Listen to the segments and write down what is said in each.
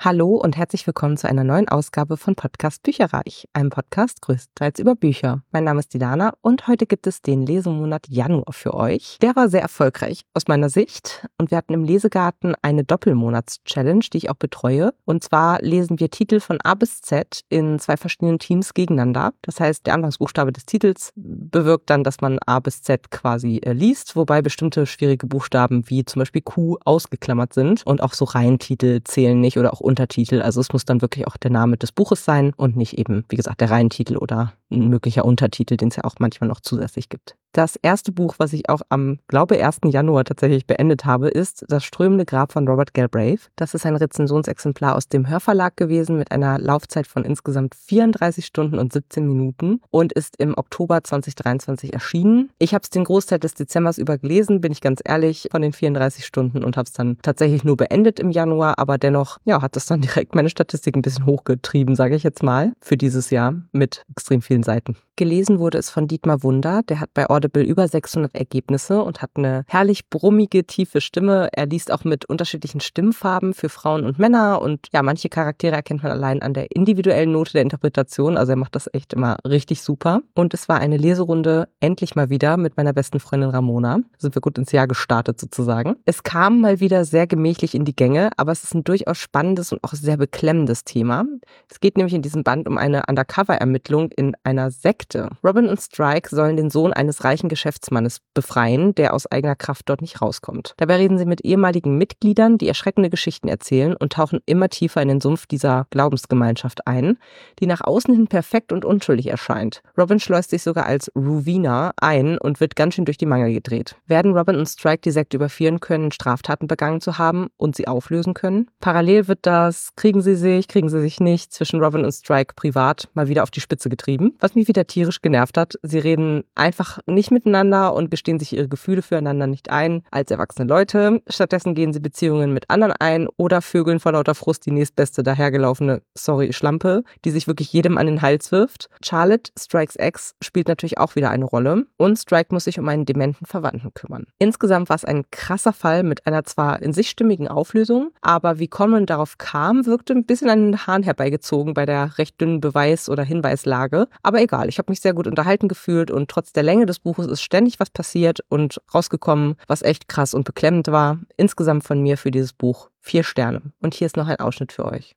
Hallo und herzlich willkommen zu einer neuen Ausgabe von Podcast Bücherreich, einem Podcast größtenteils über Bücher. Mein Name ist Dilana und heute gibt es den Lesemonat Januar für euch. Der war sehr erfolgreich aus meiner Sicht und wir hatten im Lesegarten eine Doppelmonats-Challenge, die ich auch betreue. Und zwar lesen wir Titel von A bis Z in zwei verschiedenen Teams gegeneinander. Das heißt, der Anfangsbuchstabe des Titels bewirkt dann, dass man A bis Z quasi äh, liest, wobei bestimmte schwierige Buchstaben wie zum Beispiel Q ausgeklammert sind und auch so Reihentitel zählen nicht oder auch Untertitel. Also es muss dann wirklich auch der Name des Buches sein und nicht eben, wie gesagt, der Reihentitel oder ein möglicher Untertitel, den es ja auch manchmal noch zusätzlich gibt. Das erste Buch, was ich auch am, glaube 1. Januar tatsächlich beendet habe, ist Das strömende Grab von Robert Galbraith. Das ist ein Rezensionsexemplar aus dem Hörverlag gewesen mit einer Laufzeit von insgesamt 34 Stunden und 17 Minuten und ist im Oktober 2023 erschienen. Ich habe es den Großteil des Dezembers über gelesen, bin ich ganz ehrlich, von den 34 Stunden und habe es dann tatsächlich nur beendet im Januar, aber dennoch, ja, hat das dann direkt meine Statistik ein bisschen hochgetrieben, sage ich jetzt mal, für dieses Jahr mit extrem vielen Seiten. Gelesen wurde es von Dietmar Wunder, der hat bei Audible über 600 Ergebnisse und hat eine herrlich brummige, tiefe Stimme. Er liest auch mit unterschiedlichen Stimmfarben für Frauen und Männer und ja, manche Charaktere erkennt man allein an der individuellen Note der Interpretation. Also er macht das echt immer richtig super. Und es war eine Leserunde endlich mal wieder mit meiner besten Freundin Ramona. Sind wir gut ins Jahr gestartet sozusagen. Es kam mal wieder sehr gemächlich in die Gänge, aber es ist ein durchaus spannendes und auch sehr beklemmendes Thema. Es geht nämlich in diesem Band um eine Undercover-Ermittlung in einer Sekte Geschichte. Robin und Strike sollen den Sohn eines reichen Geschäftsmannes befreien, der aus eigener Kraft dort nicht rauskommt. Dabei reden sie mit ehemaligen Mitgliedern, die erschreckende Geschichten erzählen und tauchen immer tiefer in den Sumpf dieser Glaubensgemeinschaft ein, die nach außen hin perfekt und unschuldig erscheint. Robin schleust sich sogar als Ruvina ein und wird ganz schön durch die Mangel gedreht. Werden Robin und Strike die Sekte überführen können, Straftaten begangen zu haben und sie auflösen können? Parallel wird das Kriegen sie sich, kriegen sie sich nicht zwischen Robin und Strike privat mal wieder auf die Spitze getrieben, was mich wieder tierisch genervt hat. Sie reden einfach nicht miteinander und gestehen sich ihre Gefühle füreinander nicht ein als erwachsene Leute. Stattdessen gehen sie Beziehungen mit anderen ein oder vögeln vor lauter Frust die nächstbeste dahergelaufene, sorry, Schlampe, die sich wirklich jedem an den Hals wirft. Charlotte, Strikes Ex, spielt natürlich auch wieder eine Rolle und Strike muss sich um einen dementen Verwandten kümmern. Insgesamt war es ein krasser Fall mit einer zwar in sich stimmigen Auflösung, aber wie Conman darauf kam, wirkte ein bisschen an den Haaren herbeigezogen bei der recht dünnen Beweis- oder Hinweislage. Aber egal, ich habe habe mich sehr gut unterhalten gefühlt und trotz der Länge des Buches ist ständig was passiert und rausgekommen, was echt krass und beklemmend war. Insgesamt von mir für dieses Buch vier Sterne. Und hier ist noch ein Ausschnitt für euch.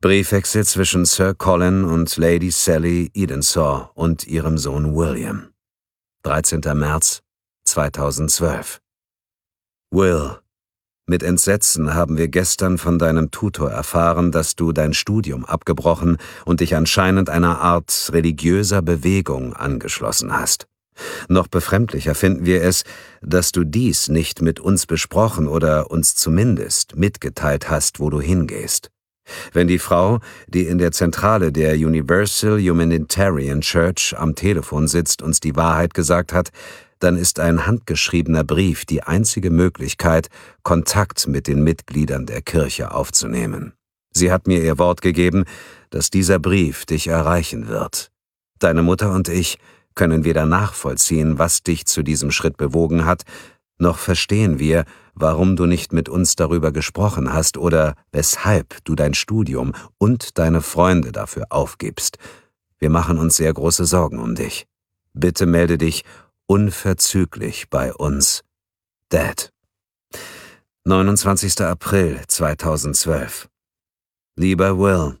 Briefwechsel zwischen Sir Colin und Lady Sally Edenshaw und ihrem Sohn William. 13. März 2012. Will, mit Entsetzen haben wir gestern von deinem Tutor erfahren, dass du dein Studium abgebrochen und dich anscheinend einer Art religiöser Bewegung angeschlossen hast. Noch befremdlicher finden wir es, dass du dies nicht mit uns besprochen oder uns zumindest mitgeteilt hast, wo du hingehst. Wenn die Frau, die in der Zentrale der Universal Humanitarian Church am Telefon sitzt, uns die Wahrheit gesagt hat, dann ist ein handgeschriebener Brief die einzige Möglichkeit, Kontakt mit den Mitgliedern der Kirche aufzunehmen. Sie hat mir ihr Wort gegeben, dass dieser Brief dich erreichen wird. Deine Mutter und ich können weder nachvollziehen, was dich zu diesem Schritt bewogen hat, noch verstehen wir, warum du nicht mit uns darüber gesprochen hast oder weshalb du dein Studium und deine Freunde dafür aufgibst. Wir machen uns sehr große Sorgen um dich. Bitte melde dich unverzüglich bei uns. Dad. 29. April 2012. Lieber Will,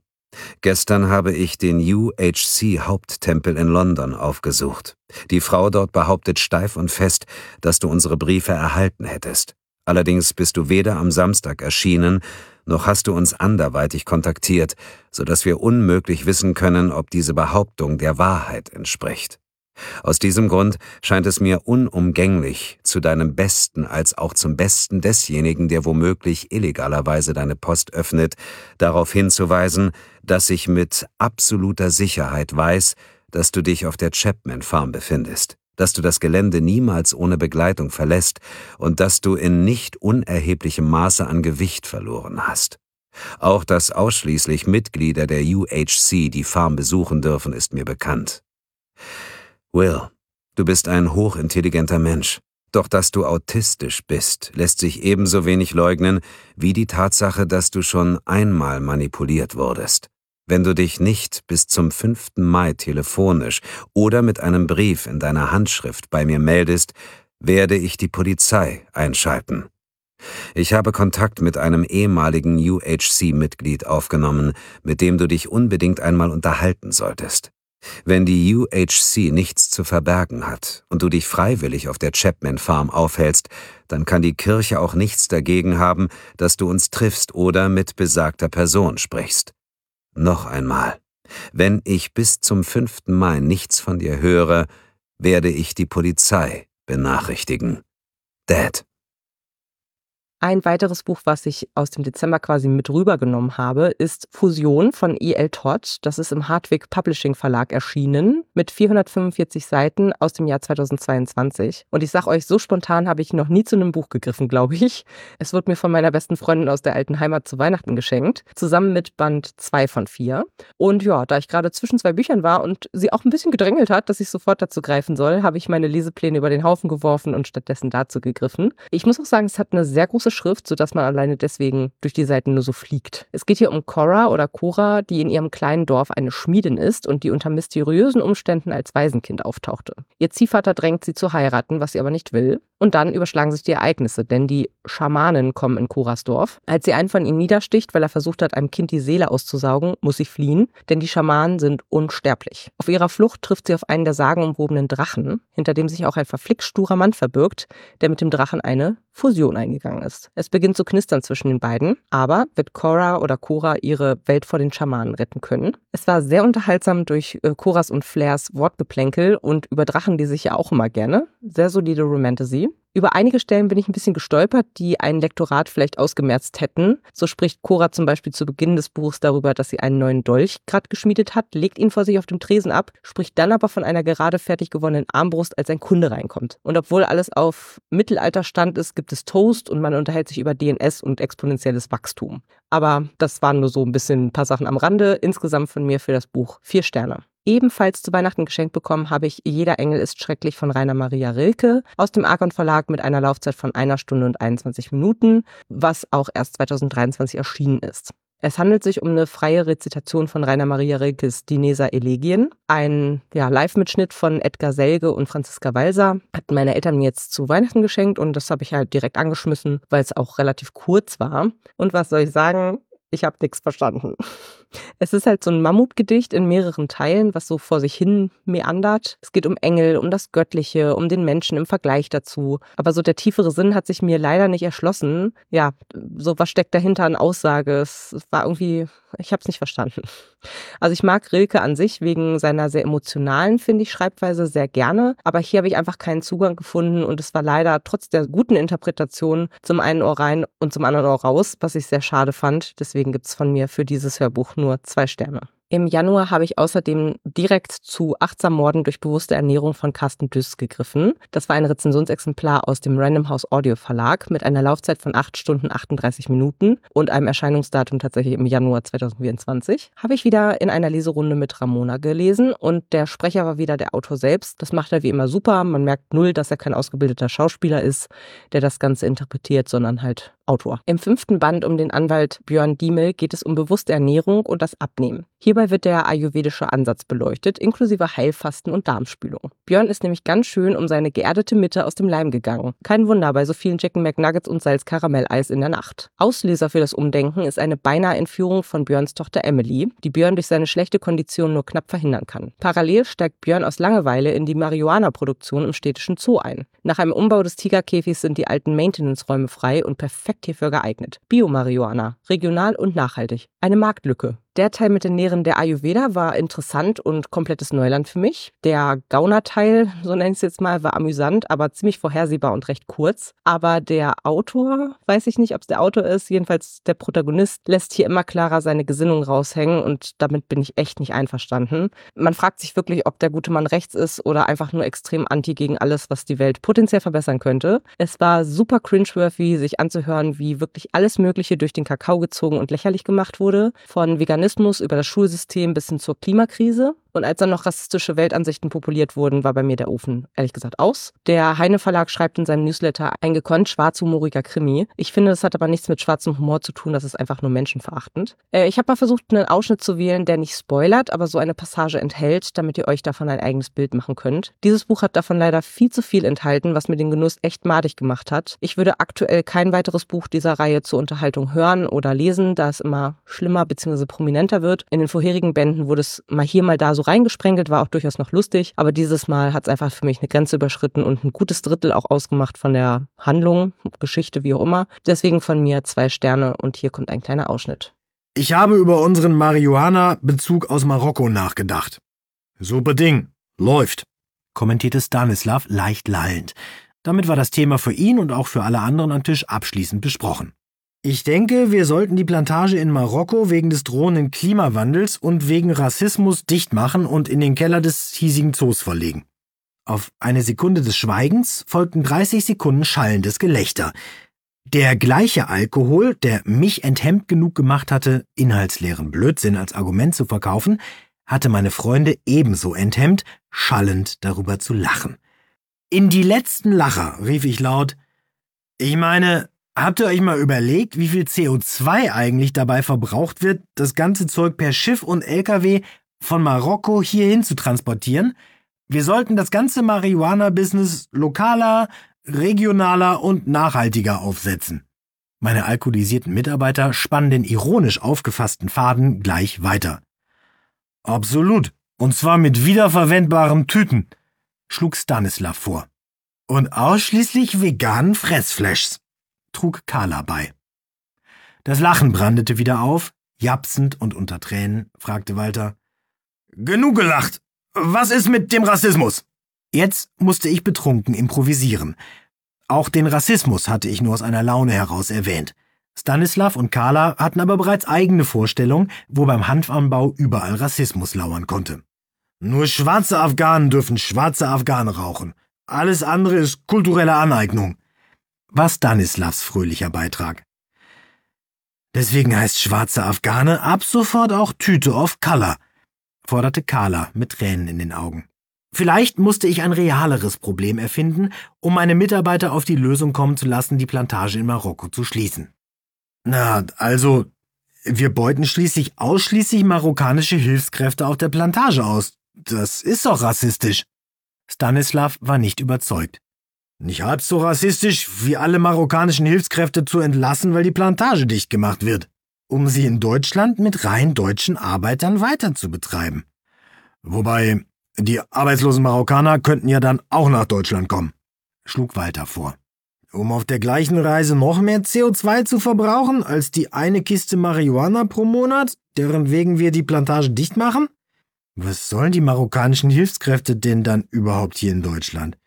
gestern habe ich den UHC Haupttempel in London aufgesucht. Die Frau dort behauptet steif und fest, dass du unsere Briefe erhalten hättest. Allerdings bist du weder am Samstag erschienen, noch hast du uns anderweitig kontaktiert, so dass wir unmöglich wissen können, ob diese Behauptung der Wahrheit entspricht. Aus diesem Grund scheint es mir unumgänglich, zu deinem Besten als auch zum Besten desjenigen, der womöglich illegalerweise deine Post öffnet, darauf hinzuweisen, dass ich mit absoluter Sicherheit weiß, dass du dich auf der Chapman Farm befindest, dass du das Gelände niemals ohne Begleitung verlässt und dass du in nicht unerheblichem Maße an Gewicht verloren hast. Auch dass ausschließlich Mitglieder der UHC die Farm besuchen dürfen, ist mir bekannt. Will, du bist ein hochintelligenter Mensch, Doch dass du autistisch bist, lässt sich ebenso wenig leugnen wie die Tatsache, dass du schon einmal manipuliert wurdest. Wenn du dich nicht bis zum 5. Mai telefonisch oder mit einem Brief in deiner Handschrift bei mir meldest, werde ich die Polizei einschalten. Ich habe Kontakt mit einem ehemaligen UHC-Mitglied aufgenommen, mit dem du dich unbedingt einmal unterhalten solltest. Wenn die UHC nichts zu verbergen hat und du dich freiwillig auf der Chapman Farm aufhältst, dann kann die Kirche auch nichts dagegen haben, dass du uns triffst oder mit besagter Person sprichst. Noch einmal. Wenn ich bis zum 5. Mai nichts von dir höre, werde ich die Polizei benachrichtigen. Dad. Ein weiteres Buch, was ich aus dem Dezember quasi mit rübergenommen habe, ist Fusion von E.L. Todd. Das ist im Hardwick Publishing Verlag erschienen mit 445 Seiten aus dem Jahr 2022. Und ich sag euch, so spontan habe ich noch nie zu einem Buch gegriffen, glaube ich. Es wurde mir von meiner besten Freundin aus der alten Heimat zu Weihnachten geschenkt, zusammen mit Band 2 von 4. Und ja, da ich gerade zwischen zwei Büchern war und sie auch ein bisschen gedrängelt hat, dass ich sofort dazu greifen soll, habe ich meine Lesepläne über den Haufen geworfen und stattdessen dazu gegriffen. Ich muss auch sagen, es hat eine sehr große Schrift, sodass man alleine deswegen durch die Seiten nur so fliegt. Es geht hier um Cora oder Cora, die in ihrem kleinen Dorf eine Schmiedin ist und die unter mysteriösen Umständen als Waisenkind auftauchte. Ihr Ziehvater drängt sie zu heiraten, was sie aber nicht will. Und dann überschlagen sich die Ereignisse, denn die Schamanen kommen in Coras Dorf. Als sie einen von ihnen niedersticht, weil er versucht hat, einem Kind die Seele auszusaugen, muss sie fliehen, denn die Schamanen sind unsterblich. Auf ihrer Flucht trifft sie auf einen der sagenumwobenen Drachen, hinter dem sich auch ein verflixt sturer Mann verbirgt, der mit dem Drachen eine Fusion eingegangen ist. Es beginnt zu knistern zwischen den beiden, aber wird Cora oder Cora ihre Welt vor den Schamanen retten können. Es war sehr unterhaltsam durch äh, Coras und Flairs Wortgeplänkel und über Drachen, die sich ja auch immer gerne. Sehr solide Romantasy. Über einige Stellen bin ich ein bisschen gestolpert, die ein Lektorat vielleicht ausgemerzt hätten. So spricht Cora zum Beispiel zu Beginn des Buchs darüber, dass sie einen neuen Dolch gerade geschmiedet hat, legt ihn vor sich auf dem Tresen ab, spricht dann aber von einer gerade fertig gewonnenen Armbrust, als ein Kunde reinkommt. Und obwohl alles auf Mittelalterstand ist, gibt es Toast und man unterhält sich über DNS und exponentielles Wachstum. Aber das waren nur so ein bisschen ein paar Sachen am Rande. Insgesamt von mir für das Buch vier Sterne. Ebenfalls zu Weihnachten geschenkt bekommen habe ich Jeder Engel ist schrecklich von Rainer Maria Rilke aus dem Argon Verlag mit einer Laufzeit von einer Stunde und 21 Minuten, was auch erst 2023 erschienen ist. Es handelt sich um eine freie Rezitation von Rainer Maria Rilkes Dineser Elegien. Ein ja, Live-Mitschnitt von Edgar Selge und Franziska Walser hatten meine Eltern mir jetzt zu Weihnachten geschenkt und das habe ich halt direkt angeschmissen, weil es auch relativ kurz war. Und was soll ich sagen? Ich habe nichts verstanden. Es ist halt so ein Mammutgedicht in mehreren Teilen, was so vor sich hin meandert. Es geht um Engel, um das Göttliche, um den Menschen im Vergleich dazu. Aber so der tiefere Sinn hat sich mir leider nicht erschlossen. Ja, so was steckt dahinter an Aussage. Es war irgendwie, ich habe es nicht verstanden. Also ich mag Rilke an sich wegen seiner sehr emotionalen, finde ich, Schreibweise sehr gerne. Aber hier habe ich einfach keinen Zugang gefunden und es war leider trotz der guten Interpretation zum einen Ohr rein und zum anderen Ohr raus, was ich sehr schade fand. Deswegen gibt es von mir für dieses Hörbuch nur zwei Sterne. Im Januar habe ich außerdem direkt zu Achtsam Morden durch bewusste Ernährung von Carsten Düss gegriffen. Das war ein Rezensionsexemplar aus dem Random House Audio Verlag mit einer Laufzeit von 8 Stunden 38 Minuten und einem Erscheinungsdatum tatsächlich im Januar 2024. Habe ich wieder in einer Leserunde mit Ramona gelesen und der Sprecher war wieder der Autor selbst. Das macht er wie immer super. Man merkt null, dass er kein ausgebildeter Schauspieler ist, der das Ganze interpretiert, sondern halt Autor. Im fünften Band um den Anwalt Björn Diemel geht es um bewusste Ernährung und das Abnehmen. Hierbei wird der ayurvedische Ansatz beleuchtet, inklusive Heilfasten und Darmspülung. Björn ist nämlich ganz schön um seine geerdete Mitte aus dem Leim gegangen. Kein Wunder bei so vielen Chicken McNuggets und Salzkaramelleis in der Nacht. Auslöser für das Umdenken ist eine beinahe Entführung von Björns Tochter Emily, die Björn durch seine schlechte Kondition nur knapp verhindern kann. Parallel steigt Björn aus Langeweile in die Marihuana-Produktion im städtischen Zoo ein. Nach einem Umbau des Tigerkäfigs sind die alten Maintenance-Räume frei und perfekt hierfür geeignet. Bio-Marihuana, regional und nachhaltig. Eine Marktlücke. Der Teil mit den Lehren der Ayurveda war interessant und komplettes Neuland für mich. Der Gauner-Teil, so nenne ich es jetzt mal, war amüsant, aber ziemlich vorhersehbar und recht kurz. Aber der Autor, weiß ich nicht, ob es der Autor ist, jedenfalls der Protagonist, lässt hier immer klarer seine Gesinnung raushängen und damit bin ich echt nicht einverstanden. Man fragt sich wirklich, ob der gute Mann rechts ist oder einfach nur extrem anti gegen alles, was die Welt potenziell verbessern könnte. Es war super cringeworthy, sich anzuhören, wie wirklich alles Mögliche durch den Kakao gezogen und lächerlich gemacht wurde. Von Veganismus Veganismus über das Schulsystem bis hin zur Klimakrise. Und als dann noch rassistische Weltansichten populiert wurden, war bei mir der Ofen ehrlich gesagt aus. Der Heine Verlag schreibt in seinem Newsletter ein gekonnt schwarzhumoriger Krimi. Ich finde, das hat aber nichts mit schwarzem Humor zu tun, das ist einfach nur menschenverachtend. Äh, ich habe mal versucht, einen Ausschnitt zu wählen, der nicht spoilert, aber so eine Passage enthält, damit ihr euch davon ein eigenes Bild machen könnt. Dieses Buch hat davon leider viel zu viel enthalten, was mir den Genuss echt madig gemacht hat. Ich würde aktuell kein weiteres Buch dieser Reihe zur Unterhaltung hören oder lesen, da es immer schlimmer bzw. prominenter wird. In den vorherigen Bänden wurde es mal hier, mal da so reingesprengelt, war auch durchaus noch lustig, aber dieses Mal hat es einfach für mich eine Grenze überschritten und ein gutes Drittel auch ausgemacht von der Handlung, Geschichte, wie auch immer. Deswegen von mir zwei Sterne und hier kommt ein kleiner Ausschnitt. Ich habe über unseren Marihuana-Bezug aus Marokko nachgedacht. Super Ding. Läuft, kommentierte Stanislav leicht lallend. Damit war das Thema für ihn und auch für alle anderen am Tisch abschließend besprochen. Ich denke, wir sollten die Plantage in Marokko wegen des drohenden Klimawandels und wegen Rassismus dicht machen und in den Keller des hiesigen Zoos verlegen. Auf eine Sekunde des Schweigens folgten 30 Sekunden schallendes Gelächter. Der gleiche Alkohol, der mich enthemmt genug gemacht hatte, inhaltsleeren Blödsinn als Argument zu verkaufen, hatte meine Freunde ebenso enthemmt, schallend darüber zu lachen. In die letzten Lacher rief ich laut Ich meine, habt ihr euch mal überlegt, wie viel CO2 eigentlich dabei verbraucht wird, das ganze Zeug per Schiff und LKW von Marokko hierhin zu transportieren? Wir sollten das ganze Marihuana-Business lokaler, regionaler und nachhaltiger aufsetzen. Meine alkoholisierten Mitarbeiter spannen den ironisch aufgefassten Faden gleich weiter. Absolut. Und zwar mit wiederverwendbaren Tüten, schlug Stanislav vor. Und ausschließlich veganen Fressflashs, trug Carla bei. Das Lachen brandete wieder auf, japsend und unter Tränen, fragte Walter. Genug gelacht. Was ist mit dem Rassismus? Jetzt musste ich betrunken improvisieren. Auch den Rassismus hatte ich nur aus einer Laune heraus erwähnt. Stanislav und Carla hatten aber bereits eigene Vorstellungen, wo beim Hanfanbau überall Rassismus lauern konnte. Nur schwarze Afghanen dürfen schwarze Afghanen rauchen. Alles andere ist kulturelle Aneignung. War Stanislavs fröhlicher Beitrag. Deswegen heißt schwarze Afghane ab sofort auch Tüte of Color, forderte Carla mit Tränen in den Augen. Vielleicht musste ich ein realeres Problem erfinden, um meine Mitarbeiter auf die Lösung kommen zu lassen, die Plantage in Marokko zu schließen. Na, also, wir beuten schließlich ausschließlich marokkanische Hilfskräfte auf der Plantage aus. Das ist doch rassistisch. Stanislav war nicht überzeugt. Nicht halb so rassistisch, wie alle marokkanischen Hilfskräfte zu entlassen, weil die Plantage dicht gemacht wird, um sie in Deutschland mit rein deutschen Arbeitern weiter zu betreiben. Wobei, die arbeitslosen Marokkaner könnten ja dann auch nach Deutschland kommen, schlug Walter vor. Um auf der gleichen Reise noch mehr CO2 zu verbrauchen als die eine Kiste Marihuana pro Monat, deren wegen wir die Plantage dicht machen? Was sollen die marokkanischen Hilfskräfte denn dann überhaupt hier in Deutschland?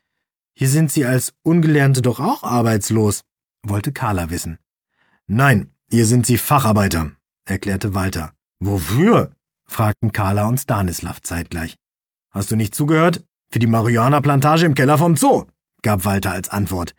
Hier sind sie als Ungelernte doch auch arbeitslos, wollte Carla wissen. Nein, hier sind sie Facharbeiter, erklärte Walter. Wofür? fragten Carla und Stanislav zeitgleich. Hast du nicht zugehört? Für die Marihuana-Plantage im Keller vom Zoo, gab Walter als Antwort.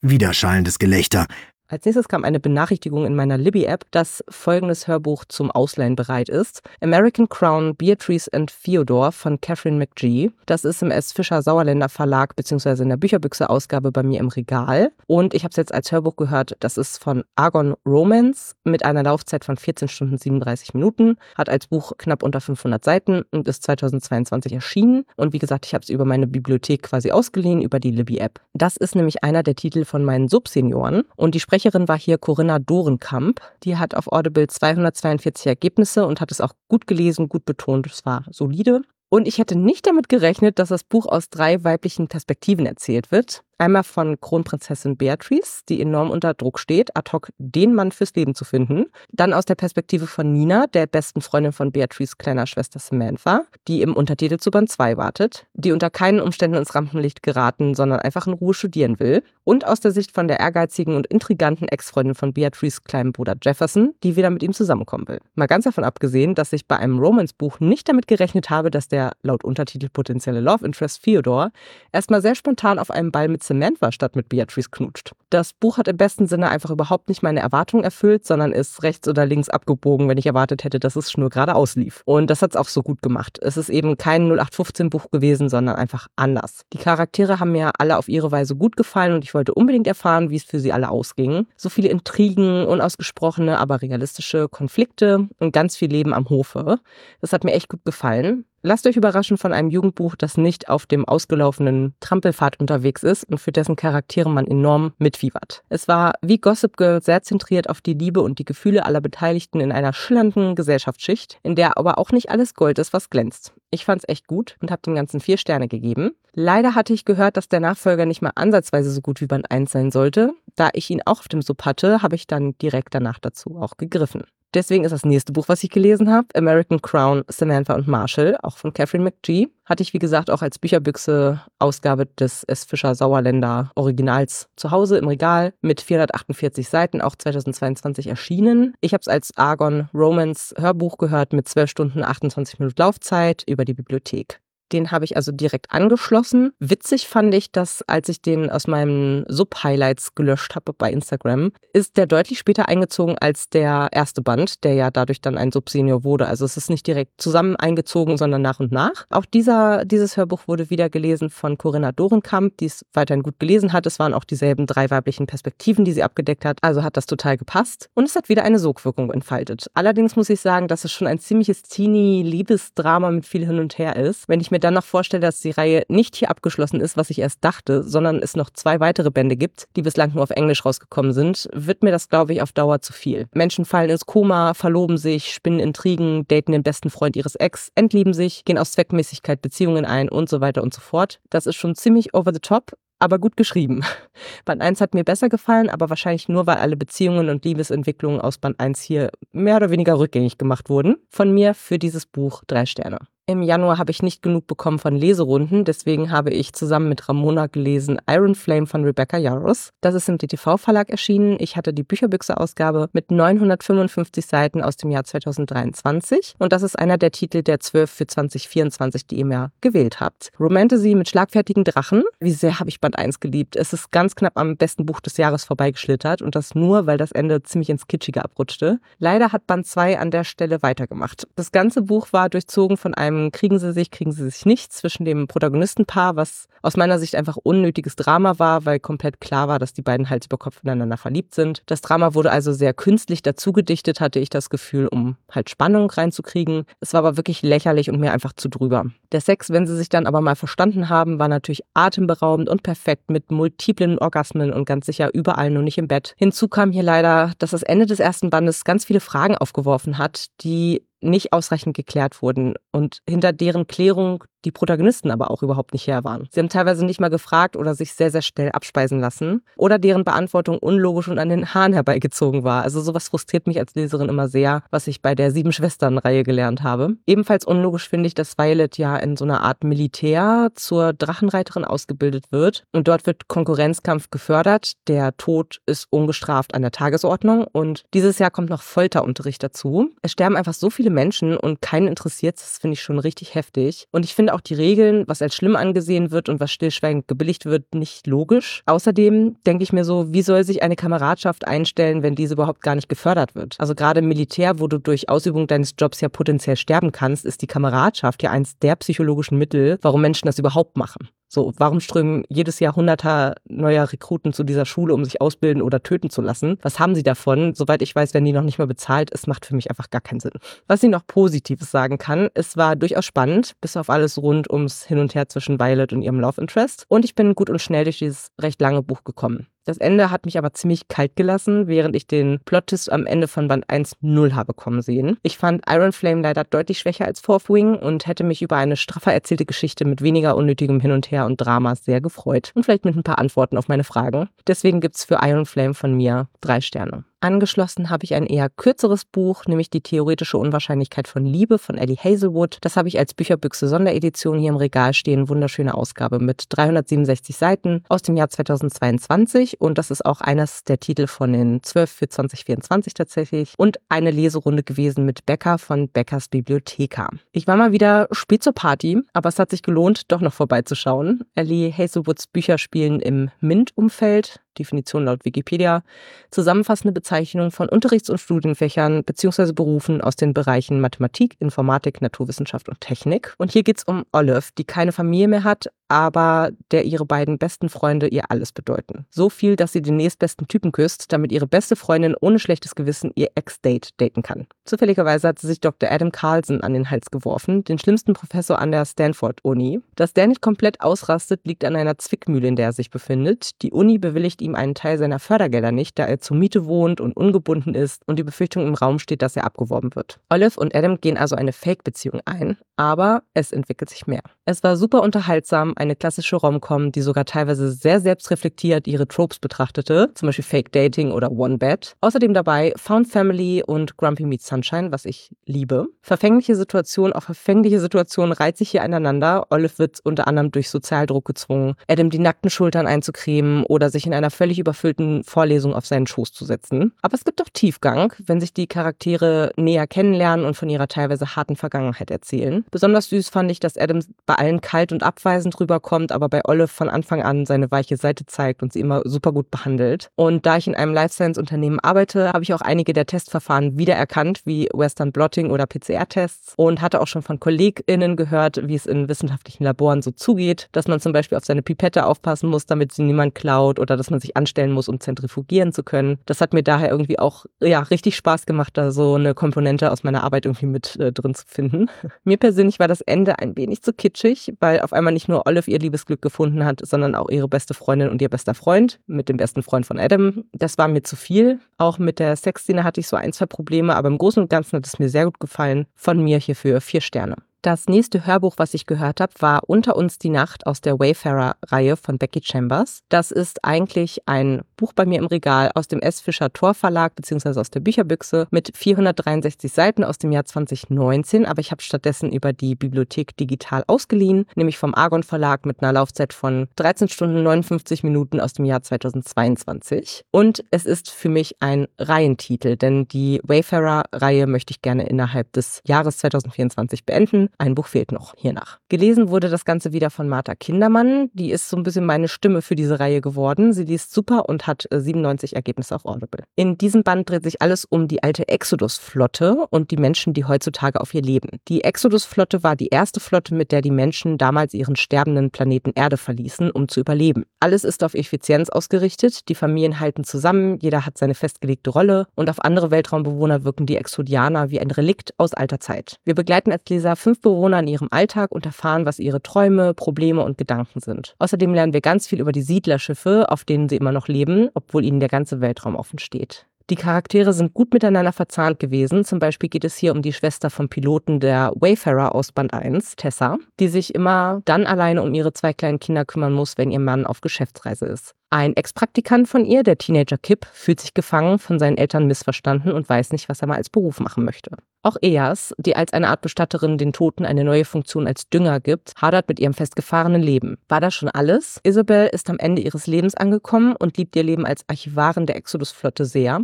Wieder schallendes Gelächter. Als nächstes kam eine Benachrichtigung in meiner Libby-App, dass folgendes Hörbuch zum Ausleihen bereit ist. American Crown, Beatrice and Theodore von Catherine McGee. Das ist im S. Fischer Sauerländer Verlag bzw. in der Bücherbüchse-Ausgabe bei mir im Regal. Und ich habe es jetzt als Hörbuch gehört. Das ist von Argon Romance mit einer Laufzeit von 14 Stunden 37 Minuten. Hat als Buch knapp unter 500 Seiten und ist 2022 erschienen. Und wie gesagt, ich habe es über meine Bibliothek quasi ausgeliehen, über die Libby-App. Das ist nämlich einer der Titel von meinen Subsenioren. Und die Sprecherin war hier Corinna Dorenkamp. Die hat auf Audible 242 Ergebnisse und hat es auch gut gelesen, gut betont. Es war solide. Und ich hätte nicht damit gerechnet, dass das Buch aus drei weiblichen Perspektiven erzählt wird. Einmal von Kronprinzessin Beatrice, die enorm unter Druck steht, ad hoc den Mann fürs Leben zu finden. Dann aus der Perspektive von Nina, der besten Freundin von Beatrice kleiner Schwester Samantha, die im Untertitel zu Band 2 wartet, die unter keinen Umständen ins Rampenlicht geraten, sondern einfach in Ruhe studieren will. Und aus der Sicht von der ehrgeizigen und intriganten Ex-Freundin von Beatrice kleinem Bruder Jefferson, die wieder mit ihm zusammenkommen will. Mal ganz davon abgesehen, dass ich bei einem Romance-Buch nicht damit gerechnet habe, dass der laut Untertitel potenzielle Love Interest Theodore erstmal sehr spontan auf einem Ball mit Samantha statt mit Beatrice knutscht. Das Buch hat im besten Sinne einfach überhaupt nicht meine Erwartungen erfüllt, sondern ist rechts oder links abgebogen, wenn ich erwartet hätte, dass es nur geradeaus lief. Und das hat es auch so gut gemacht. Es ist eben kein 0815-Buch gewesen, sondern einfach anders. Die Charaktere haben mir alle auf ihre Weise gut gefallen und ich wollte unbedingt erfahren, wie es für sie alle ausging. So viele Intrigen, unausgesprochene, aber realistische Konflikte und ganz viel Leben am Hofe. Das hat mir echt gut gefallen. Lasst euch überraschen von einem Jugendbuch, das nicht auf dem ausgelaufenen Trampelpfad unterwegs ist und für dessen Charaktere man enorm mitfiebert. Es war wie Gossip Girl sehr zentriert auf die Liebe und die Gefühle aller Beteiligten in einer schillernden Gesellschaftsschicht, in der aber auch nicht alles Gold ist, was glänzt. Ich fand's echt gut und habe dem Ganzen vier Sterne gegeben. Leider hatte ich gehört, dass der Nachfolger nicht mal ansatzweise so gut wie Band 1 sein sollte. Da ich ihn auch auf dem Sub hatte, habe ich dann direkt danach dazu auch gegriffen. Deswegen ist das nächste Buch, was ich gelesen habe, American Crown, Samantha und Marshall, auch von Catherine McGee. Hatte ich, wie gesagt, auch als Bücherbüchse Ausgabe des S. Fischer Sauerländer Originals zu Hause im Regal mit 448 Seiten, auch 2022 erschienen. Ich habe es als Argon Romance Hörbuch gehört mit 12 Stunden 28 Minuten Laufzeit über die Bibliothek. Den habe ich also direkt angeschlossen. Witzig fand ich, dass als ich den aus meinen Sub-Highlights gelöscht habe bei Instagram, ist der deutlich später eingezogen als der erste Band, der ja dadurch dann ein Sub-Senior wurde. Also es ist nicht direkt zusammen eingezogen, sondern nach und nach. Auch dieser, dieses Hörbuch wurde wieder gelesen von Corinna Dorenkamp, die es weiterhin gut gelesen hat. Es waren auch dieselben drei weiblichen Perspektiven, die sie abgedeckt hat. Also hat das total gepasst. Und es hat wieder eine Sogwirkung entfaltet. Allerdings muss ich sagen, dass es schon ein ziemliches Teenie-Liebesdrama mit viel hin und her ist. Wenn ich mir mir dann noch vorstelle, dass die Reihe nicht hier abgeschlossen ist, was ich erst dachte, sondern es noch zwei weitere Bände gibt, die bislang nur auf Englisch rausgekommen sind, wird mir das, glaube ich, auf Dauer zu viel. Menschen fallen ins Koma, verloben sich, spinnen Intrigen, daten den besten Freund ihres Ex, entlieben sich, gehen aus Zweckmäßigkeit Beziehungen ein und so weiter und so fort. Das ist schon ziemlich over the top, aber gut geschrieben. Band 1 hat mir besser gefallen, aber wahrscheinlich nur, weil alle Beziehungen und Liebesentwicklungen aus Band 1 hier mehr oder weniger rückgängig gemacht wurden. Von mir für dieses Buch drei Sterne. Im Januar habe ich nicht genug bekommen von Leserunden, deswegen habe ich zusammen mit Ramona gelesen Iron Flame von Rebecca Yaros. Das ist im DTV-Verlag erschienen. Ich hatte die Bücherbüchse-Ausgabe mit 955 Seiten aus dem Jahr 2023 und das ist einer der Titel der 12 für 2024, die ihr mir gewählt habt. Romantasy mit schlagfertigen Drachen. Wie sehr habe ich Band 1 geliebt. Es ist ganz knapp am besten Buch des Jahres vorbeigeschlittert und das nur, weil das Ende ziemlich ins Kitschige abrutschte. Leider hat Band 2 an der Stelle weitergemacht. Das ganze Buch war durchzogen von einem ähm, kriegen sie sich, kriegen sie sich nicht zwischen dem Protagonistenpaar, was aus meiner Sicht einfach unnötiges Drama war, weil komplett klar war, dass die beiden Hals über Kopf ineinander verliebt sind. Das Drama wurde also sehr künstlich dazugedichtet, hatte ich das Gefühl, um halt Spannung reinzukriegen. Es war aber wirklich lächerlich und mir einfach zu drüber. Der Sex, wenn sie sich dann aber mal verstanden haben, war natürlich atemberaubend und perfekt mit multiplen Orgasmen und ganz sicher überall nur nicht im Bett. Hinzu kam hier leider, dass das Ende des ersten Bandes ganz viele Fragen aufgeworfen hat, die nicht ausreichend geklärt wurden. Und hinter deren Klärung die Protagonisten aber auch überhaupt nicht her waren. Sie haben teilweise nicht mal gefragt oder sich sehr, sehr schnell abspeisen lassen oder deren Beantwortung unlogisch und an den Haaren herbeigezogen war. Also sowas frustriert mich als Leserin immer sehr, was ich bei der Sieben Schwestern-Reihe gelernt habe. Ebenfalls unlogisch finde ich, dass Violet ja in so einer Art Militär zur Drachenreiterin ausgebildet wird und dort wird Konkurrenzkampf gefördert. Der Tod ist ungestraft an der Tagesordnung und dieses Jahr kommt noch Folterunterricht dazu. Es sterben einfach so viele Menschen und keinen interessiert. Das finde ich schon richtig heftig. Und ich finde auch die Regeln, was als schlimm angesehen wird und was stillschweigend gebilligt wird, nicht logisch. Außerdem denke ich mir so, wie soll sich eine Kameradschaft einstellen, wenn diese überhaupt gar nicht gefördert wird? Also gerade im Militär, wo du durch Ausübung deines Jobs ja potenziell sterben kannst, ist die Kameradschaft ja eins der psychologischen Mittel, warum Menschen das überhaupt machen. So, warum strömen jedes Jahr hunderter neuer Rekruten zu dieser Schule, um sich ausbilden oder töten zu lassen? Was haben sie davon? Soweit ich weiß, werden die noch nicht mal bezahlt. Es macht für mich einfach gar keinen Sinn. Was ich noch Positives sagen kann, es war durchaus spannend, bis auf alles rund ums Hin und Her zwischen Violet und ihrem Love Interest. Und ich bin gut und schnell durch dieses recht lange Buch gekommen. Das Ende hat mich aber ziemlich kalt gelassen, während ich den Plot-Twist am Ende von Band 1 0 habe kommen sehen. Ich fand Iron Flame leider deutlich schwächer als Fourth Wing und hätte mich über eine straffer erzählte Geschichte mit weniger unnötigem Hin und Her und Drama sehr gefreut. Und vielleicht mit ein paar Antworten auf meine Fragen. Deswegen gibt's für Iron Flame von mir drei Sterne. Angeschlossen habe ich ein eher kürzeres Buch, nämlich Die theoretische Unwahrscheinlichkeit von Liebe von Ellie Hazelwood. Das habe ich als Bücherbüchse Sonderedition hier im Regal stehen. Wunderschöne Ausgabe mit 367 Seiten aus dem Jahr 2022. Und das ist auch eines der Titel von den 12 für 2024 tatsächlich. Und eine Leserunde gewesen mit Becker von Beckers Bibliotheka. Ich war mal wieder spät zur Party, aber es hat sich gelohnt, doch noch vorbeizuschauen. Ellie Hazelwoods Bücher spielen im MINT-Umfeld. Definition laut Wikipedia, zusammenfassende Bezeichnung von Unterrichts- und Studienfächern bzw. Berufen aus den Bereichen Mathematik, Informatik, Naturwissenschaft und Technik. Und hier geht es um Olive, die keine Familie mehr hat, aber der ihre beiden besten Freunde ihr alles bedeuten. So viel, dass sie den nächstbesten Typen küsst, damit ihre beste Freundin ohne schlechtes Gewissen ihr Ex-Date daten kann. Zufälligerweise hat sie sich Dr. Adam Carlson an den Hals geworfen, den schlimmsten Professor an der Stanford-Uni. Dass der nicht komplett ausrastet, liegt an einer Zwickmühle, in der er sich befindet. Die Uni bewilligt ihm einen Teil seiner Fördergelder nicht, da er zur Miete wohnt und ungebunden ist und die Befürchtung im Raum steht, dass er abgeworben wird. Olive und Adam gehen also eine Fake-Beziehung ein, aber es entwickelt sich mehr. Es war super unterhaltsam, eine klassische Rom-Com, die sogar teilweise sehr selbstreflektiert ihre Tropes betrachtete, zum Beispiel Fake Dating oder One Bed. Außerdem dabei Found Family und Grumpy Meets Sunshine, was ich liebe. Verfängliche Situation auf verfängliche Situation reiht sich hier aneinander. Olive wird unter anderem durch Sozialdruck gezwungen, Adam die nackten Schultern einzucremen oder sich in einer völlig überfüllten Vorlesung auf seinen Schoß zu setzen. Aber es gibt auch Tiefgang, wenn sich die Charaktere näher kennenlernen und von ihrer teilweise harten Vergangenheit erzählen. Besonders süß fand ich, dass Adam bei allen kalt und abweisend rüberkommt, aber bei Olive von Anfang an seine weiche Seite zeigt und sie immer super gut behandelt. Und da ich in einem Life Science Unternehmen arbeite, habe ich auch einige der Testverfahren wiedererkannt, wie Western Blotting oder PCR-Tests und hatte auch schon von KollegInnen gehört, wie es in wissenschaftlichen Laboren so zugeht, dass man zum Beispiel auf seine Pipette aufpassen muss, damit sie niemand klaut oder dass man sich anstellen muss, um zentrifugieren zu können. Das hat mir daher irgendwie auch ja richtig Spaß gemacht, da so eine Komponente aus meiner Arbeit irgendwie mit äh, drin zu finden. mir persönlich war das Ende ein wenig zu kitschig, weil auf einmal nicht nur Olive ihr Liebesglück gefunden hat, sondern auch ihre beste Freundin und ihr bester Freund mit dem besten Freund von Adam. Das war mir zu viel. Auch mit der Sexszene hatte ich so ein, zwei Probleme, aber im Großen und Ganzen hat es mir sehr gut gefallen. Von mir hierfür vier Sterne. Das nächste Hörbuch, was ich gehört habe, war Unter uns die Nacht aus der Wayfarer-Reihe von Becky Chambers. Das ist eigentlich ein Buch bei mir im Regal aus dem S. Fischer Tor Verlag beziehungsweise aus der Bücherbüchse mit 463 Seiten aus dem Jahr 2019, aber ich habe stattdessen über die Bibliothek digital ausgeliehen, nämlich vom Argon Verlag mit einer Laufzeit von 13 Stunden 59 Minuten aus dem Jahr 2022. Und es ist für mich ein Reihentitel, denn die Wayfarer-Reihe möchte ich gerne innerhalb des Jahres 2024 beenden. Ein Buch fehlt noch hiernach. Gelesen wurde das Ganze wieder von Martha Kindermann. Die ist so ein bisschen meine Stimme für diese Reihe geworden. Sie liest super und hat 97 äh, Ergebnisse auf Audible. In diesem Band dreht sich alles um die alte Exodus-Flotte und die Menschen, die heutzutage auf ihr leben. Die Exodus-Flotte war die erste Flotte, mit der die Menschen damals ihren sterbenden Planeten Erde verließen, um zu überleben. Alles ist auf Effizienz ausgerichtet, die Familien halten zusammen, jeder hat seine festgelegte Rolle und auf andere Weltraumbewohner wirken die Exodianer wie ein Relikt aus alter Zeit. Wir begleiten als Leser fünf Bewohner in ihrem Alltag und erfahren, was ihre Träume, Probleme und Gedanken sind. Außerdem lernen wir ganz viel über die Siedlerschiffe, auf denen sie immer noch leben, obwohl ihnen der ganze Weltraum offen steht. Die Charaktere sind gut miteinander verzahnt gewesen. Zum Beispiel geht es hier um die Schwester vom Piloten der Wayfarer aus Band 1, Tessa, die sich immer dann alleine um ihre zwei kleinen Kinder kümmern muss, wenn ihr Mann auf Geschäftsreise ist. Ein Ex-Praktikant von ihr, der Teenager Kip, fühlt sich gefangen, von seinen Eltern missverstanden und weiß nicht, was er mal als Beruf machen möchte. Auch Eas, die als eine Art Bestatterin den Toten eine neue Funktion als Dünger gibt, hadert mit ihrem festgefahrenen Leben. War das schon alles? Isabel ist am Ende ihres Lebens angekommen und liebt ihr Leben als Archivarin der Exodus-Flotte sehr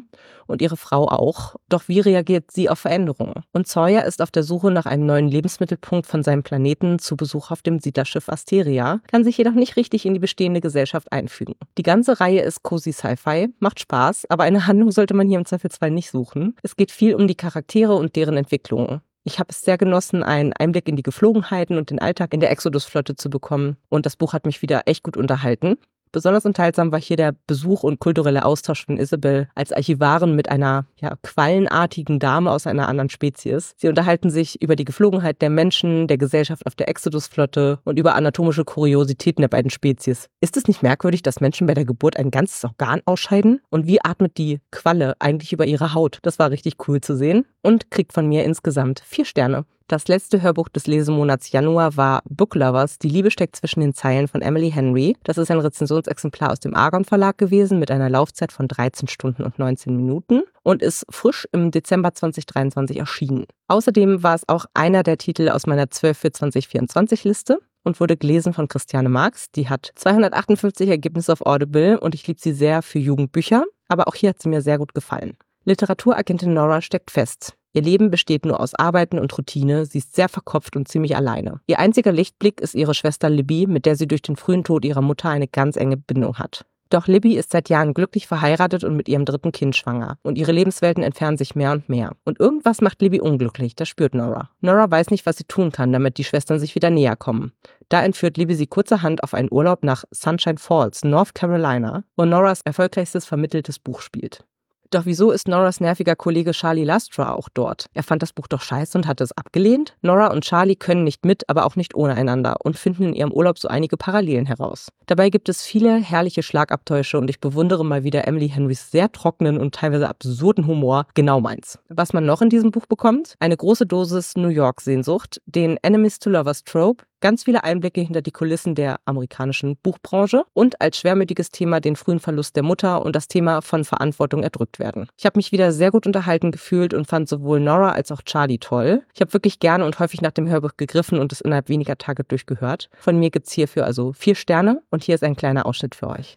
und ihre Frau auch. Doch wie reagiert sie auf Veränderungen? Und Sawyer ist auf der Suche nach einem neuen Lebensmittelpunkt von seinem Planeten zu Besuch auf dem Siedlerschiff Asteria, kann sich jedoch nicht richtig in die bestehende Gesellschaft einfügen. Die ganze Reihe ist cozy Sci-Fi, macht Spaß, aber eine Handlung sollte man hier im Zweifelsfall nicht suchen. Es geht viel um die Charaktere und deren Entwicklung. Ich habe es sehr genossen, einen Einblick in die Geflogenheiten und den Alltag in der Exodus-Flotte zu bekommen. Und das Buch hat mich wieder echt gut unterhalten. Besonders unterhaltsam war hier der Besuch und kulturelle Austausch von Isabel als Archivarin mit einer ja, quallenartigen Dame aus einer anderen Spezies. Sie unterhalten sich über die Geflogenheit der Menschen, der Gesellschaft auf der Exodus-Flotte und über anatomische Kuriositäten der beiden Spezies. Ist es nicht merkwürdig, dass Menschen bei der Geburt ein ganzes Organ ausscheiden? Und wie atmet die Qualle eigentlich über ihre Haut? Das war richtig cool zu sehen und kriegt von mir insgesamt vier Sterne. Das letzte Hörbuch des Lesemonats Januar war Book Lovers, Die Liebe steckt zwischen den Zeilen von Emily Henry. Das ist ein Rezensionsexemplar aus dem Argon Verlag gewesen mit einer Laufzeit von 13 Stunden und 19 Minuten und ist frisch im Dezember 2023 erschienen. Außerdem war es auch einer der Titel aus meiner 12 für 2024 Liste und wurde gelesen von Christiane Marx. Die hat 258 Ergebnisse auf Audible und ich liebe sie sehr für Jugendbücher, aber auch hier hat sie mir sehr gut gefallen. Literaturagentin Nora steckt fest. Ihr Leben besteht nur aus Arbeiten und Routine, sie ist sehr verkopft und ziemlich alleine. Ihr einziger Lichtblick ist ihre Schwester Libby, mit der sie durch den frühen Tod ihrer Mutter eine ganz enge Bindung hat. Doch Libby ist seit Jahren glücklich verheiratet und mit ihrem dritten Kind schwanger. Und ihre Lebenswelten entfernen sich mehr und mehr. Und irgendwas macht Libby unglücklich, das spürt Nora. Nora weiß nicht, was sie tun kann, damit die Schwestern sich wieder näher kommen. Da entführt Libby sie kurzerhand auf einen Urlaub nach Sunshine Falls, North Carolina, wo Noras erfolgreichstes vermitteltes Buch spielt. Doch wieso ist Noras nerviger Kollege Charlie Lastra auch dort? Er fand das Buch doch scheiße und hat es abgelehnt? Nora und Charlie können nicht mit, aber auch nicht ohne einander und finden in ihrem Urlaub so einige Parallelen heraus. Dabei gibt es viele herrliche Schlagabtäusche und ich bewundere mal wieder Emily Henrys sehr trockenen und teilweise absurden Humor, genau meins. Was man noch in diesem Buch bekommt? Eine große Dosis New York-Sehnsucht, den Enemies to Lovers Trope, ganz viele Einblicke hinter die Kulissen der amerikanischen Buchbranche und als schwermütiges Thema den frühen Verlust der Mutter und das Thema von Verantwortung erdrückt werden. Ich habe mich wieder sehr gut unterhalten gefühlt und fand sowohl Nora als auch Charlie toll. Ich habe wirklich gerne und häufig nach dem Hörbuch gegriffen und es innerhalb weniger Tage durchgehört. Von mir gibt's hierfür also vier Sterne und hier ist ein kleiner Ausschnitt für euch.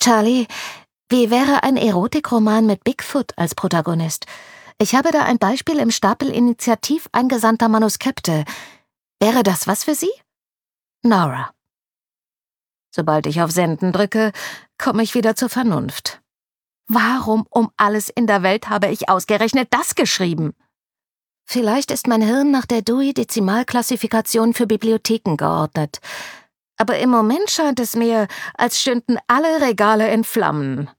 Charlie, wie wäre ein Erotikroman mit Bigfoot als Protagonist? Ich habe da ein Beispiel im Stapel initiativ eingesandter Manuskripte. Wäre das was für Sie? Nora. Sobald ich auf Senden drücke, komme ich wieder zur Vernunft. Warum um alles in der Welt habe ich ausgerechnet das geschrieben? Vielleicht ist mein Hirn nach der Dewey-Dezimalklassifikation für Bibliotheken geordnet. Aber im Moment scheint es mir, als stünden alle Regale in Flammen.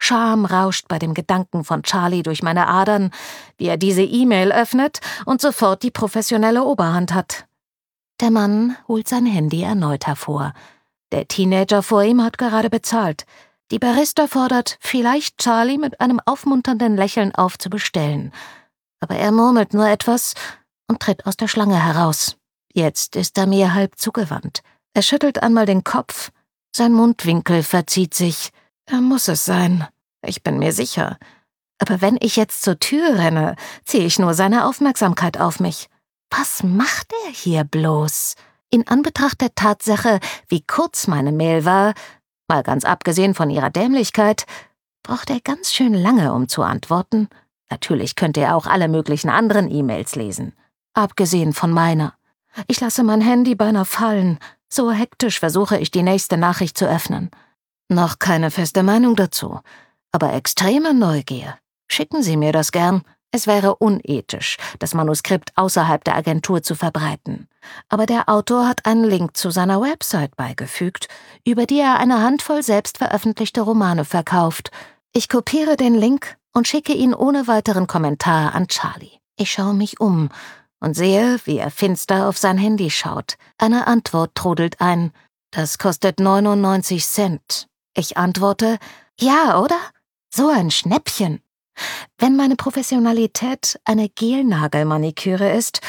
Scham rauscht bei dem Gedanken von Charlie durch meine Adern, wie er diese E-Mail öffnet und sofort die professionelle Oberhand hat. Der Mann holt sein Handy erneut hervor. Der Teenager vor ihm hat gerade bezahlt. Die Barista fordert, vielleicht Charlie mit einem aufmunternden Lächeln aufzubestellen. Aber er murmelt nur etwas und tritt aus der Schlange heraus. Jetzt ist er mir halb zugewandt. Er schüttelt einmal den Kopf, sein Mundwinkel verzieht sich. Er muss es sein. Ich bin mir sicher. Aber wenn ich jetzt zur Tür renne, ziehe ich nur seine Aufmerksamkeit auf mich. Was macht er hier bloß? In Anbetracht der Tatsache, wie kurz meine Mail war, mal ganz abgesehen von ihrer Dämlichkeit, braucht er ganz schön lange, um zu antworten. Natürlich könnte er auch alle möglichen anderen E-Mails lesen. Abgesehen von meiner. Ich lasse mein Handy beinahe fallen. So hektisch versuche ich die nächste Nachricht zu öffnen. Noch keine feste Meinung dazu, aber extreme Neugier. Schicken Sie mir das gern. Es wäre unethisch, das Manuskript außerhalb der Agentur zu verbreiten. Aber der Autor hat einen Link zu seiner Website beigefügt, über die er eine Handvoll selbst veröffentlichte Romane verkauft. Ich kopiere den Link und schicke ihn ohne weiteren Kommentar an Charlie. Ich schaue mich um und sehe, wie er finster auf sein Handy schaut. Eine Antwort trudelt ein. Das kostet 99 Cent. Ich antworte, ja, oder? So ein Schnäppchen. Wenn meine Professionalität eine Gelnagelmaniküre ist,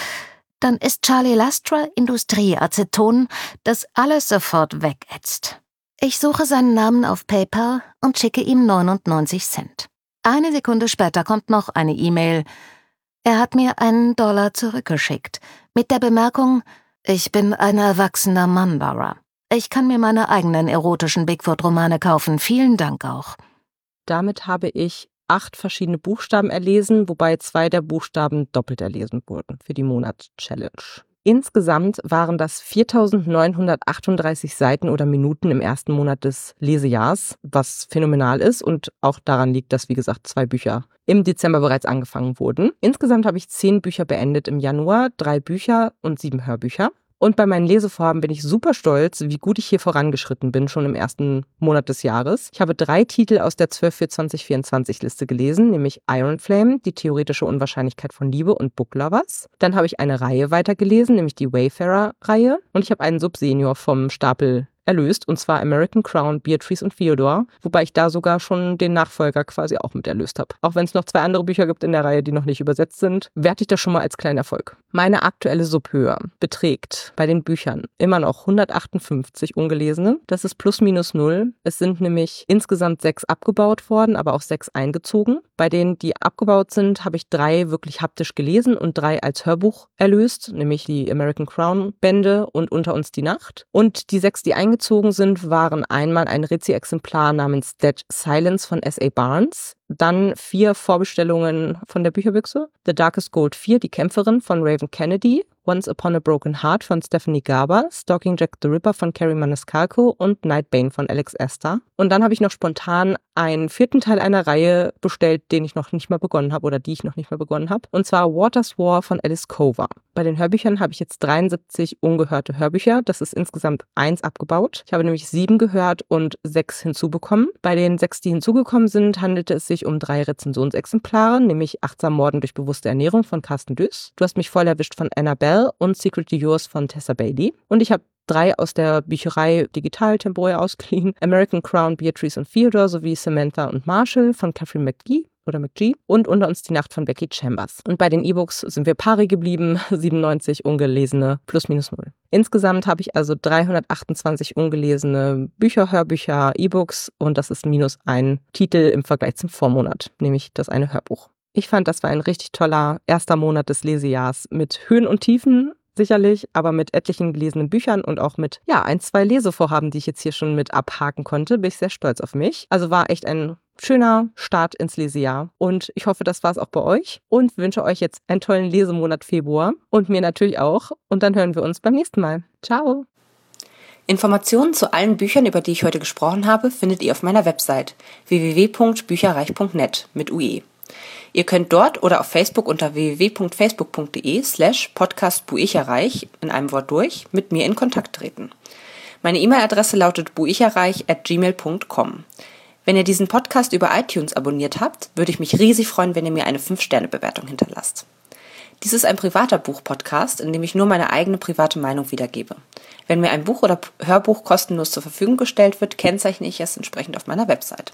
dann ist Charlie Lastra Industrieaceton, das alles sofort wegätzt. Ich suche seinen Namen auf PayPal und schicke ihm 99 Cent. Eine Sekunde später kommt noch eine E-Mail. Er hat mir einen Dollar zurückgeschickt, mit der Bemerkung, ich bin ein erwachsener Mann, Laura. Ich kann mir meine eigenen erotischen Bigfoot-Romane kaufen. Vielen Dank auch. Damit habe ich acht verschiedene Buchstaben erlesen, wobei zwei der Buchstaben doppelt erlesen wurden für die Monats-Challenge. Insgesamt waren das 4938 Seiten oder Minuten im ersten Monat des Lesejahrs, was phänomenal ist und auch daran liegt, dass, wie gesagt, zwei Bücher im Dezember bereits angefangen wurden. Insgesamt habe ich zehn Bücher beendet im Januar, drei Bücher und sieben Hörbücher. Und bei meinen Lesevorhaben bin ich super stolz, wie gut ich hier vorangeschritten bin, schon im ersten Monat des Jahres. Ich habe drei Titel aus der 12 für 2024 Liste gelesen, nämlich Iron Flame, die theoretische Unwahrscheinlichkeit von Liebe und Book Lovers. Dann habe ich eine Reihe weitergelesen, nämlich die Wayfarer-Reihe. Und ich habe einen Subsenior vom Stapel erlöst, und zwar American Crown, Beatrice und Theodore, wobei ich da sogar schon den Nachfolger quasi auch mit erlöst habe. Auch wenn es noch zwei andere Bücher gibt in der Reihe, die noch nicht übersetzt sind, werte ich das schon mal als kleinen Erfolg. Meine aktuelle Subhöhe beträgt bei den Büchern immer noch 158 ungelesene. Das ist plus minus null. Es sind nämlich insgesamt sechs abgebaut worden, aber auch sechs eingezogen. Bei denen, die abgebaut sind, habe ich drei wirklich haptisch gelesen und drei als Hörbuch erlöst, nämlich die American Crown Bände und Unter uns die Nacht. Und die sechs, die eingezogen sind, waren einmal ein Rezi-Exemplar namens Dead Silence von S.A. Barnes, dann vier Vorbestellungen von der Bücherbüchse. The Darkest Gold 4, Die Kämpferin von Raven Kennedy. Once Upon a Broken Heart von Stephanie Garber, Stalking Jack the Ripper von Carrie Maniscalco und Nightbane von Alex Esther. Und dann habe ich noch spontan einen vierten Teil einer Reihe bestellt, den ich noch nicht mal begonnen habe oder die ich noch nicht mal begonnen habe. Und zwar Waters War von Alice Cover. Bei den Hörbüchern habe ich jetzt 73 ungehörte Hörbücher. Das ist insgesamt eins abgebaut. Ich habe nämlich sieben gehört und sechs hinzubekommen. Bei den sechs, die hinzugekommen sind, handelte es sich um drei Rezensionsexemplare, nämlich Achtsam Morden durch bewusste Ernährung von Carsten Düss. Du hast mich voll erwischt von Annabelle und Secretly Yours von Tessa Bailey. Und ich habe drei aus der Bücherei digital temporär ausgeliehen. American Crown, Beatrice und Theodore sowie Samantha und Marshall von Catherine McGee oder McGee und unter uns die Nacht von Becky Chambers. Und bei den E-Books sind wir pari geblieben, 97 ungelesene plus minus null. Insgesamt habe ich also 328 ungelesene Bücher, Hörbücher, E-Books und das ist minus ein Titel im Vergleich zum Vormonat, nämlich das eine Hörbuch. Ich fand, das war ein richtig toller erster Monat des Lesejahrs mit Höhen und Tiefen, sicherlich, aber mit etlichen gelesenen Büchern und auch mit, ja, ein, zwei Lesevorhaben, die ich jetzt hier schon mit abhaken konnte, bin ich sehr stolz auf mich. Also war echt ein schöner Start ins Lesejahr. Und ich hoffe, das war es auch bei euch und wünsche euch jetzt einen tollen Lesemonat Februar und mir natürlich auch. Und dann hören wir uns beim nächsten Mal. Ciao! Informationen zu allen Büchern, über die ich heute gesprochen habe, findet ihr auf meiner Website www.bücherreich.net mit UE. Ihr könnt dort oder auf Facebook unter www.facebook.de slash podcastbuicherreich in einem Wort durch mit mir in Kontakt treten. Meine E-Mail-Adresse lautet buicherreich at gmail.com. Wenn ihr diesen Podcast über iTunes abonniert habt, würde ich mich riesig freuen, wenn ihr mir eine 5-Sterne-Bewertung hinterlasst. Dies ist ein privater Buch-Podcast, in dem ich nur meine eigene private Meinung wiedergebe. Wenn mir ein Buch oder Hörbuch kostenlos zur Verfügung gestellt wird, kennzeichne ich es entsprechend auf meiner Website.